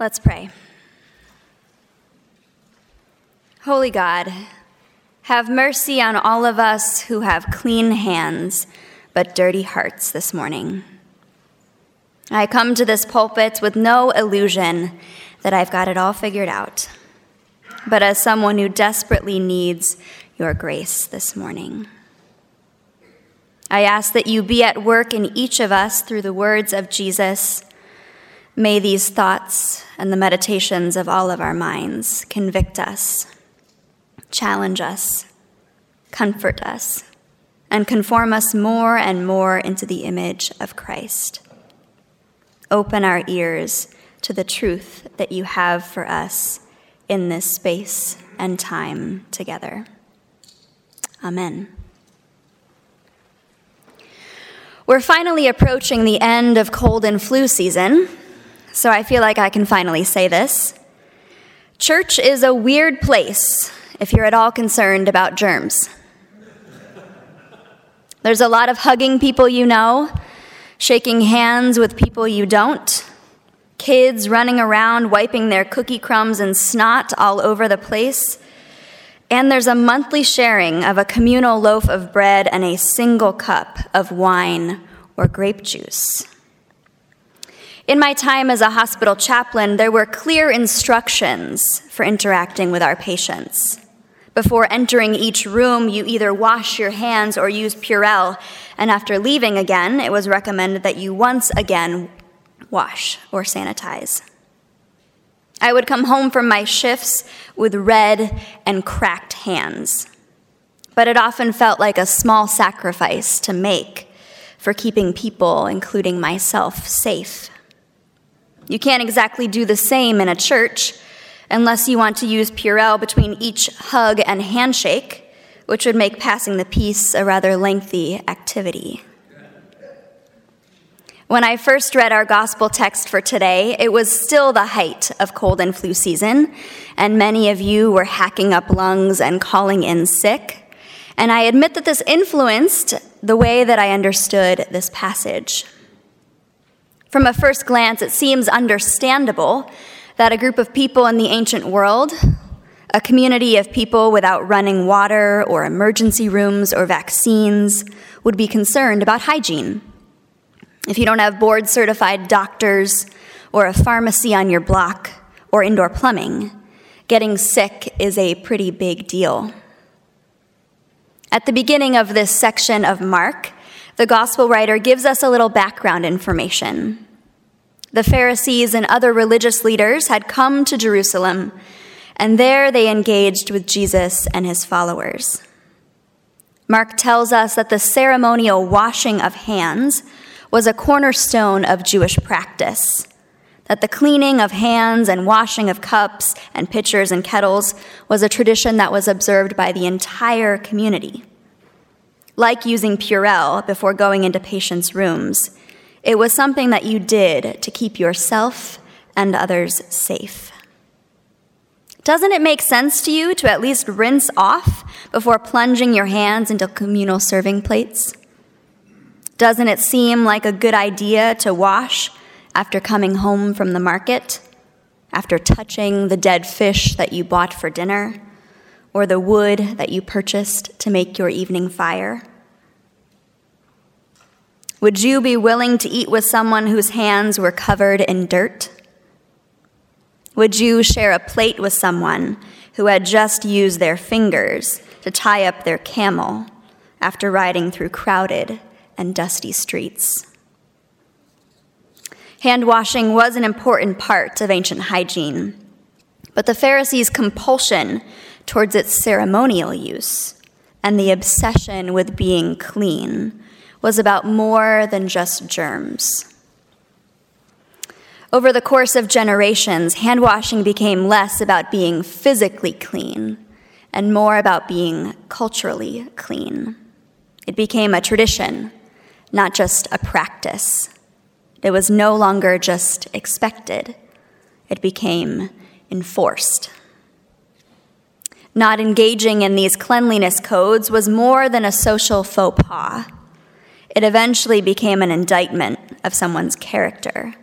Let's pray. Holy God, have mercy on all of us who have clean hands but dirty hearts this morning. I come to this pulpit with no illusion that I've got it all figured out, but as someone who desperately needs your grace this morning. I ask that you be at work in each of us through the words of Jesus. May these thoughts and the meditations of all of our minds convict us, challenge us, comfort us, and conform us more and more into the image of Christ. Open our ears to the truth that you have for us in this space and time together. Amen. We're finally approaching the end of cold and flu season, so I feel like I can finally say this. Church is a weird place if you're at all concerned about germs. There's a lot of hugging people you know, shaking hands with people you don't, kids running around wiping their cookie crumbs and snot all over the place and there's a monthly sharing of a communal loaf of bread and a single cup of wine or grape juice. In my time as a hospital chaplain, there were clear instructions for interacting with our patients. Before entering each room, you either wash your hands or use Purell, and after leaving again, it was recommended that you once again wash or sanitize. I would come home from my shifts with red and cracked hands. But it often felt like a small sacrifice to make for keeping people, including myself, safe. You can't exactly do the same in a church unless you want to use Purell between each hug and handshake, which would make passing the peace a rather lengthy activity. When I first read our gospel text for today, it was still the height of cold and flu season, and many of you were hacking up lungs and calling in sick. And I admit that this influenced the way that I understood this passage. From a first glance, it seems understandable that a group of people in the ancient world, a community of people without running water or emergency rooms or vaccines, would be concerned about hygiene. If you don't have board certified doctors or a pharmacy on your block or indoor plumbing, getting sick is a pretty big deal. At the beginning of this section of Mark, the gospel writer gives us a little background information. The Pharisees and other religious leaders had come to Jerusalem, and there they engaged with Jesus and his followers. Mark tells us that the ceremonial washing of hands was a cornerstone of Jewish practice. That the cleaning of hands and washing of cups and pitchers and kettles was a tradition that was observed by the entire community. Like using Purell before going into patients' rooms, it was something that you did to keep yourself and others safe. Doesn't it make sense to you to at least rinse off before plunging your hands into communal serving plates? Doesn't it seem like a good idea to wash after coming home from the market? After touching the dead fish that you bought for dinner? Or the wood that you purchased to make your evening fire? Would you be willing to eat with someone whose hands were covered in dirt? Would you share a plate with someone who had just used their fingers to tie up their camel after riding through crowded and dusty streets. Hand washing was an important part of ancient hygiene, but the Pharisees' compulsion towards its ceremonial use and the obsession with being clean was about more than just germs. Over the course of generations, hand washing became less about being physically clean and more about being culturally clean. It became a tradition not just a practice. It was no longer just expected, it became enforced. Not engaging in these cleanliness codes was more than a social faux pas. It eventually became an indictment of someone's character,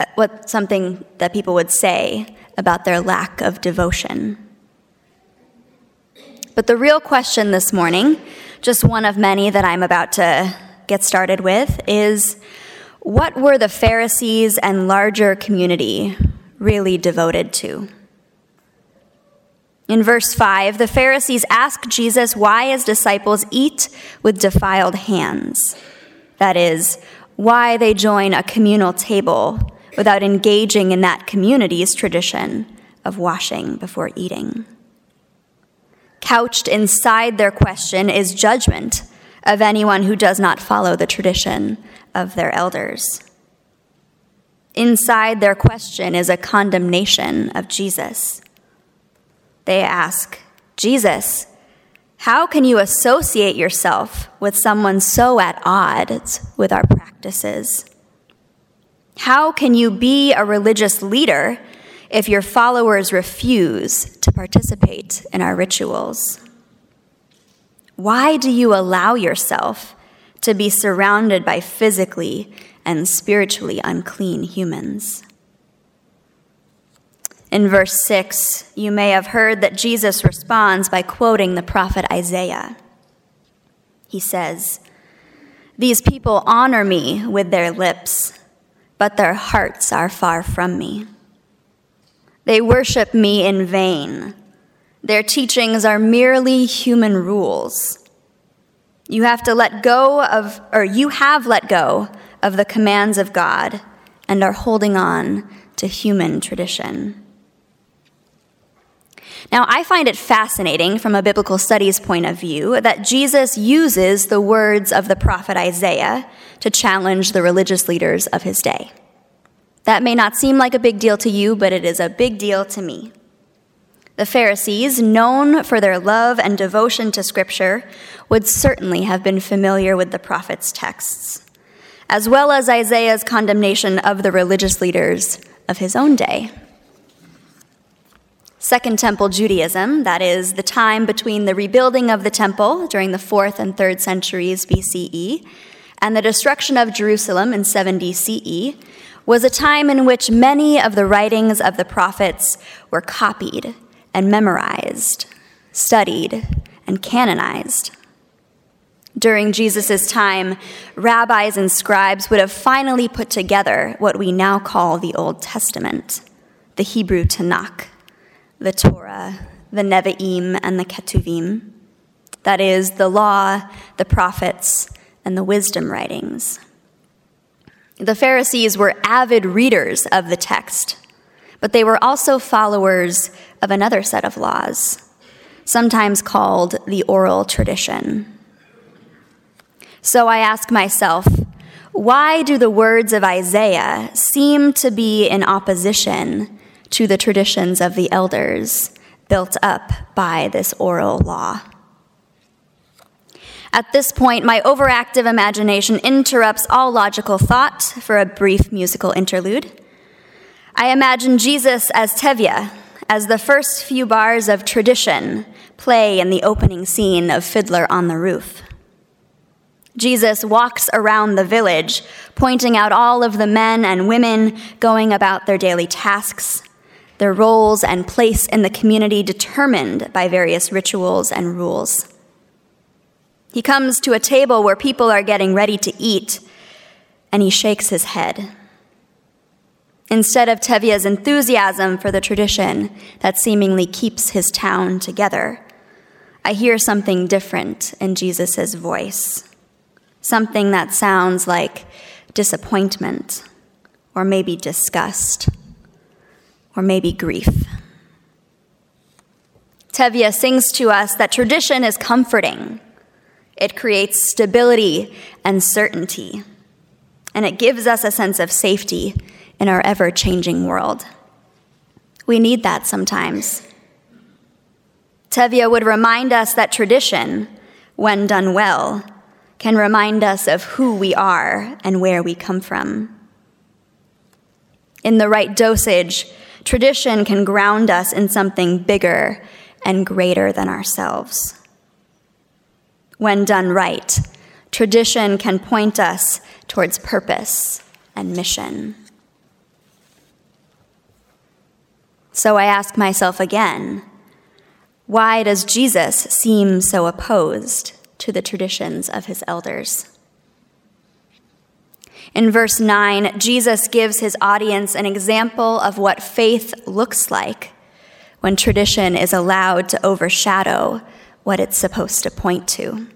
uh, what something that people would say about their lack of devotion. But the real question this morning, just one of many that I'm about to get started with, is what were the Pharisees and larger community really devoted to? In verse 5, the Pharisees ask Jesus why his disciples eat with defiled hands. That is, why they join a communal table without engaging in that community's tradition of washing before eating. Couched inside their question is judgment of anyone who does not follow the tradition of their elders. Inside their question is a condemnation of Jesus. They ask, Jesus, how can you associate yourself with someone so at odds with our practices? How can you be a religious leader if your followers refuse to participate in our rituals? Why do you allow yourself to be surrounded by physically and spiritually unclean humans? In verse 6, you may have heard that Jesus responds by quoting the prophet Isaiah. He says, These people honor me with their lips, but their hearts are far from me. They worship me in vain. Their teachings are merely human rules. You have to let go of, or you have let go of the commands of God and are holding on to human tradition. Now, I find it fascinating from a biblical studies point of view that Jesus uses the words of the prophet Isaiah to challenge the religious leaders of his day. That may not seem like a big deal to you, but it is a big deal to me. The Pharisees, known for their love and devotion to Scripture, would certainly have been familiar with the prophet's texts, as well as Isaiah's condemnation of the religious leaders of his own day. Second Temple Judaism, that is, the time between the rebuilding of the temple during the 4th and 3rd centuries BCE and the destruction of Jerusalem in 70 CE, was a time in which many of the writings of the prophets were copied and memorized, studied, and canonized. During Jesus' time, rabbis and scribes would have finally put together what we now call the Old Testament, the Hebrew Tanakh the Torah, the Nevi'im, and the Ketuvim. That is, the law, the prophets, and the wisdom writings. The Pharisees were avid readers of the text, but they were also followers of another set of laws, sometimes called the oral tradition. So I ask myself, why do the words of Isaiah seem to be in opposition to the traditions of the elders built up by this oral law. At this point, my overactive imagination interrupts all logical thought for a brief musical interlude. I imagine Jesus as Tevye, as the first few bars of tradition play in the opening scene of Fiddler on the Roof. Jesus walks around the village, pointing out all of the men and women going about their daily tasks, their roles and place in the community determined by various rituals and rules. He comes to a table where people are getting ready to eat, and he shakes his head. Instead of Tevye's enthusiasm for the tradition that seemingly keeps his town together, I hear something different in Jesus' voice. Something that sounds like disappointment or maybe disgust or maybe grief. Tevye sings to us that tradition is comforting. It creates stability and certainty, and it gives us a sense of safety in our ever changing world. We need that sometimes. Tevye would remind us that tradition, when done well, can remind us of who we are and where we come from. In the right dosage, Tradition can ground us in something bigger and greater than ourselves. When done right, tradition can point us towards purpose and mission. So I ask myself again why does Jesus seem so opposed to the traditions of his elders? In verse 9, Jesus gives his audience an example of what faith looks like when tradition is allowed to overshadow what it's supposed to point to.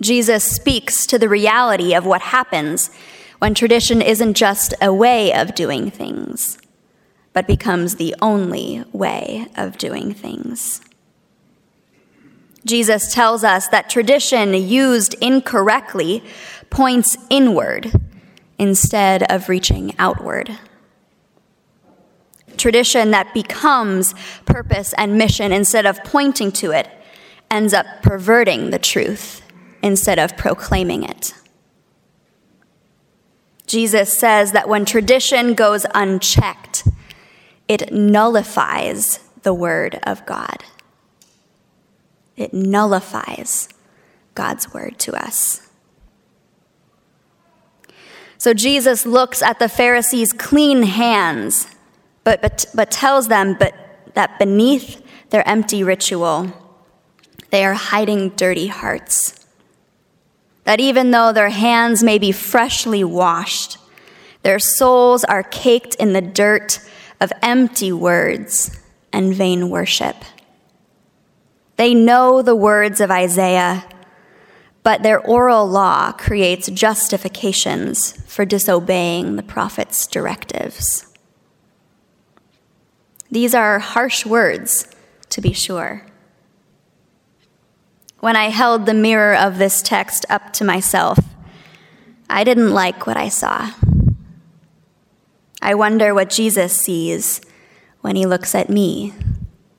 Jesus speaks to the reality of what happens when tradition isn't just a way of doing things, but becomes the only way of doing things. Jesus tells us that tradition used incorrectly points inward instead of reaching outward. Tradition that becomes purpose and mission instead of pointing to it ends up perverting the truth instead of proclaiming it. Jesus says that when tradition goes unchecked, it nullifies the word of God. It nullifies God's word to us. So Jesus looks at the Pharisees' clean hands, but, but, but tells them but, that beneath their empty ritual, they are hiding dirty hearts that even though their hands may be freshly washed, their souls are caked in the dirt of empty words and vain worship. They know the words of Isaiah, but their oral law creates justifications for disobeying the prophet's directives. These are harsh words, to be sure when I held the mirror of this text up to myself, I didn't like what I saw. I wonder what Jesus sees when he looks at me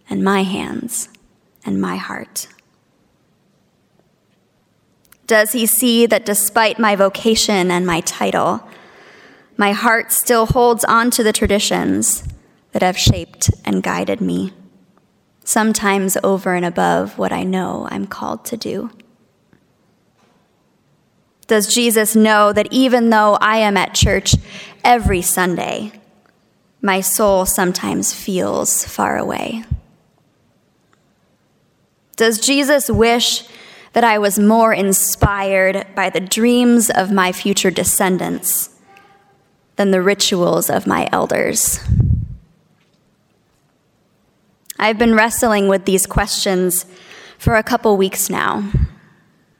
and my hands and my heart. Does he see that despite my vocation and my title, my heart still holds on to the traditions that have shaped and guided me? sometimes over and above what I know I'm called to do? Does Jesus know that even though I am at church every Sunday, my soul sometimes feels far away? Does Jesus wish that I was more inspired by the dreams of my future descendants than the rituals of my elders? I've been wrestling with these questions for a couple weeks now,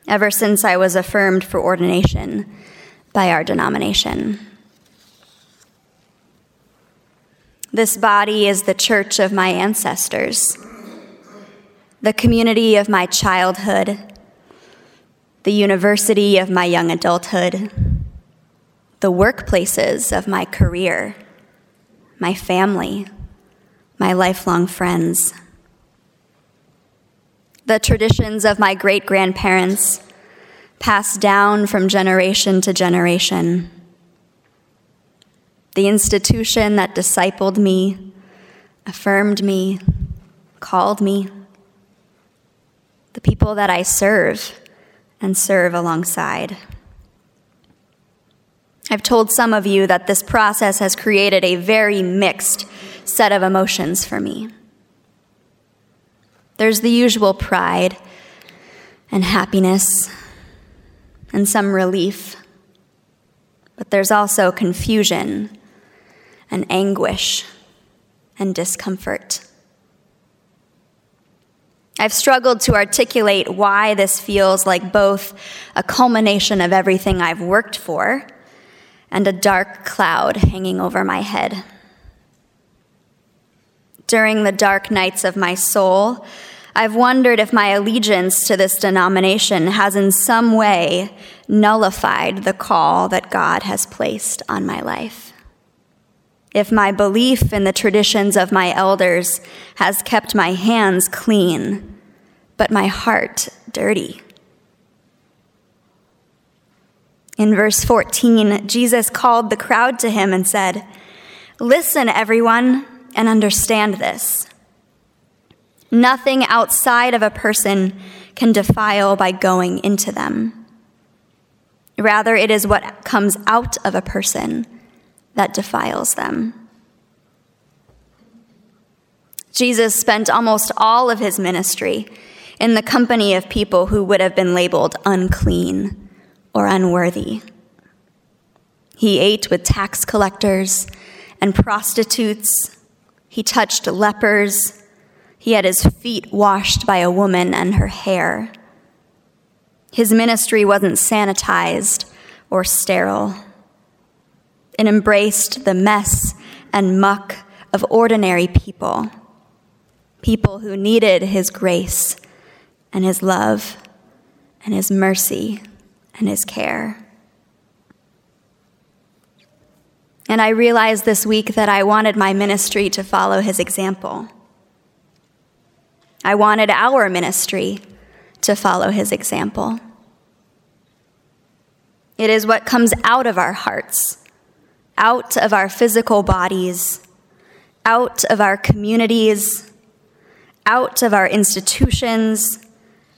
ever since I was affirmed for ordination by our denomination. This body is the church of my ancestors, the community of my childhood, the university of my young adulthood, the workplaces of my career, my family my lifelong friends. The traditions of my great grandparents passed down from generation to generation. The institution that discipled me, affirmed me, called me. The people that I serve and serve alongside. I've told some of you that this process has created a very mixed set of emotions for me. There's the usual pride and happiness and some relief, but there's also confusion and anguish and discomfort. I've struggled to articulate why this feels like both a culmination of everything I've worked for and a dark cloud hanging over my head during the dark nights of my soul, I've wondered if my allegiance to this denomination has in some way nullified the call that God has placed on my life. If my belief in the traditions of my elders has kept my hands clean, but my heart dirty. In verse 14, Jesus called the crowd to him and said, Listen, everyone and understand this. Nothing outside of a person can defile by going into them. Rather, it is what comes out of a person that defiles them. Jesus spent almost all of his ministry in the company of people who would have been labeled unclean or unworthy. He ate with tax collectors and prostitutes. He touched lepers. He had his feet washed by a woman and her hair. His ministry wasn't sanitized or sterile. It embraced the mess and muck of ordinary people people who needed His grace and His love and His mercy and His care. And I realized this week that I wanted my ministry to follow His example. I wanted our ministry to follow His example. It is what comes out of our hearts, out of our physical bodies, out of our communities, out of our institutions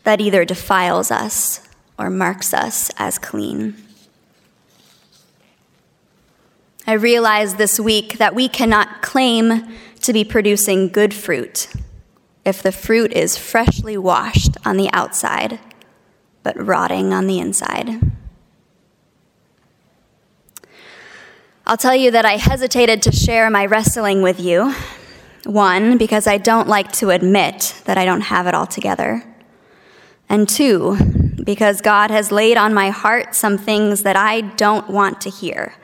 that either defiles us or marks us as clean. I realized this week that we cannot claim to be producing good fruit if the fruit is freshly washed on the outside, but rotting on the inside. I'll tell you that I hesitated to share my wrestling with you one, because I don't like to admit that I don't have it all together. And two, because God has laid on my heart some things that I don't want to hear,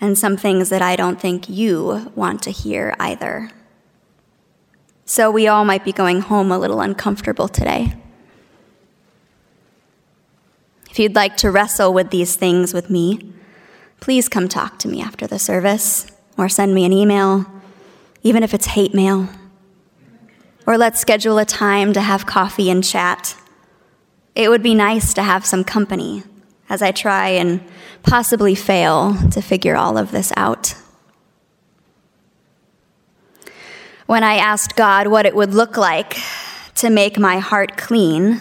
and some things that I don't think you want to hear either. So we all might be going home a little uncomfortable today. If you'd like to wrestle with these things with me, please come talk to me after the service or send me an email even if it's hate mail. Or let's schedule a time to have coffee and chat. It would be nice to have some company as I try and possibly fail to figure all of this out. When I asked God what it would look like to make my heart clean,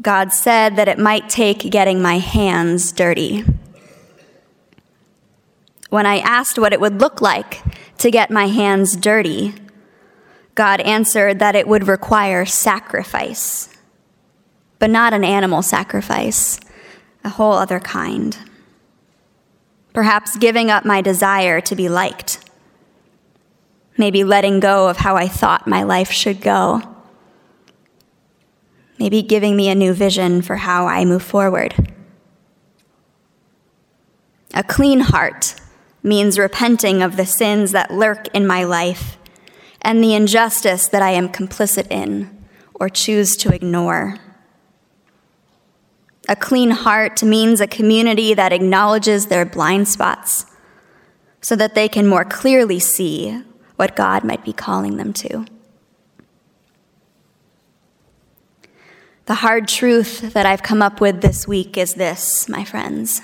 God said that it might take getting my hands dirty. When I asked what it would look like to get my hands dirty, God answered that it would require sacrifice, but not an animal sacrifice, a whole other kind. Perhaps giving up my desire to be liked, maybe letting go of how I thought my life should go, maybe giving me a new vision for how I move forward. A clean heart means repenting of the sins that lurk in my life and the injustice that I am complicit in or choose to ignore. A clean heart means a community that acknowledges their blind spots so that they can more clearly see what God might be calling them to. The hard truth that I've come up with this week is this, my friends.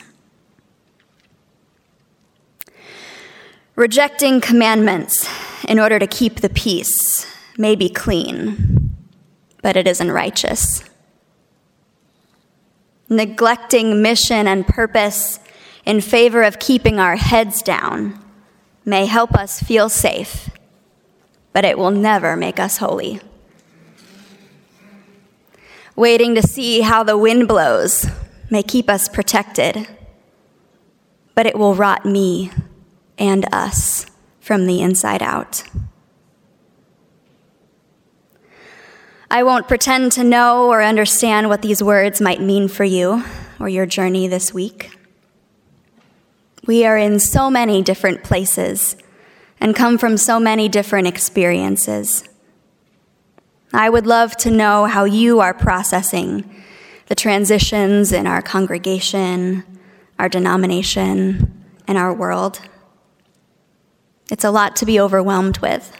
Rejecting commandments in order to keep the peace may be clean, but it isn't righteous. Neglecting mission and purpose in favor of keeping our heads down may help us feel safe, but it will never make us holy. Waiting to see how the wind blows may keep us protected, but it will rot me and us from the inside out. I won't pretend to know or understand what these words might mean for you or your journey this week. We are in so many different places and come from so many different experiences. I would love to know how you are processing the transitions in our congregation, our denomination, and our world. It's a lot to be overwhelmed with.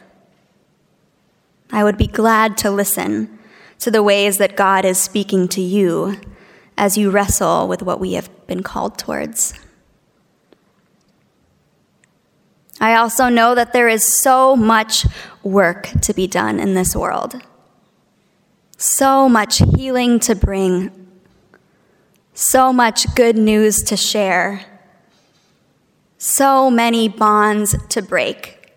I would be glad to listen to the ways that God is speaking to you as you wrestle with what we have been called towards. I also know that there is so much work to be done in this world, so much healing to bring, so much good news to share so many bonds to break,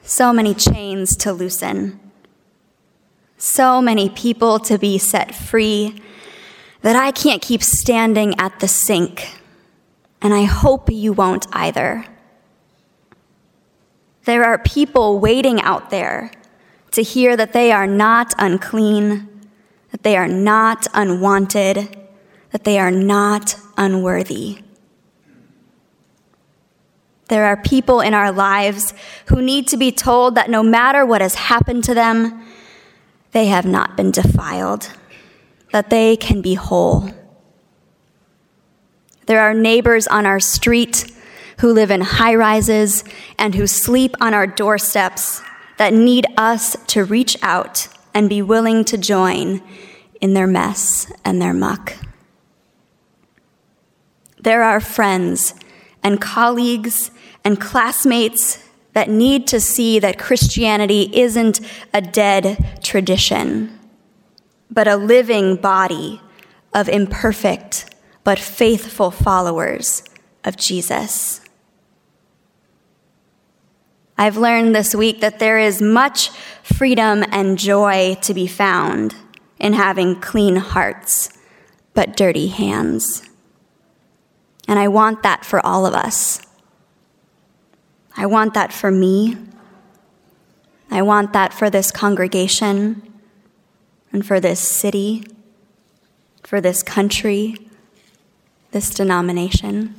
so many chains to loosen, so many people to be set free that I can't keep standing at the sink, and I hope you won't either. There are people waiting out there to hear that they are not unclean, that they are not unwanted, that they are not unworthy. There are people in our lives who need to be told that no matter what has happened to them, they have not been defiled, that they can be whole. There are neighbors on our street who live in high rises and who sleep on our doorsteps that need us to reach out and be willing to join in their mess and their muck. There are friends and colleagues and classmates that need to see that Christianity isn't a dead tradition, but a living body of imperfect but faithful followers of Jesus. I've learned this week that there is much freedom and joy to be found in having clean hearts but dirty hands. And I want that for all of us. I want that for me. I want that for this congregation and for this city, for this country, this denomination.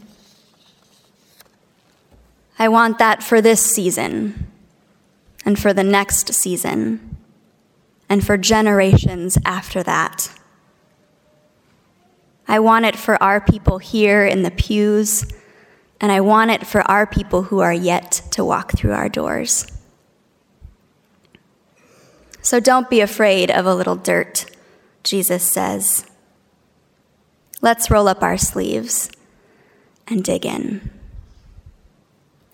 I want that for this season and for the next season and for generations after that. I want it for our people here in the pews, and I want it for our people who are yet to walk through our doors. So don't be afraid of a little dirt, Jesus says. Let's roll up our sleeves and dig in.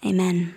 Amen.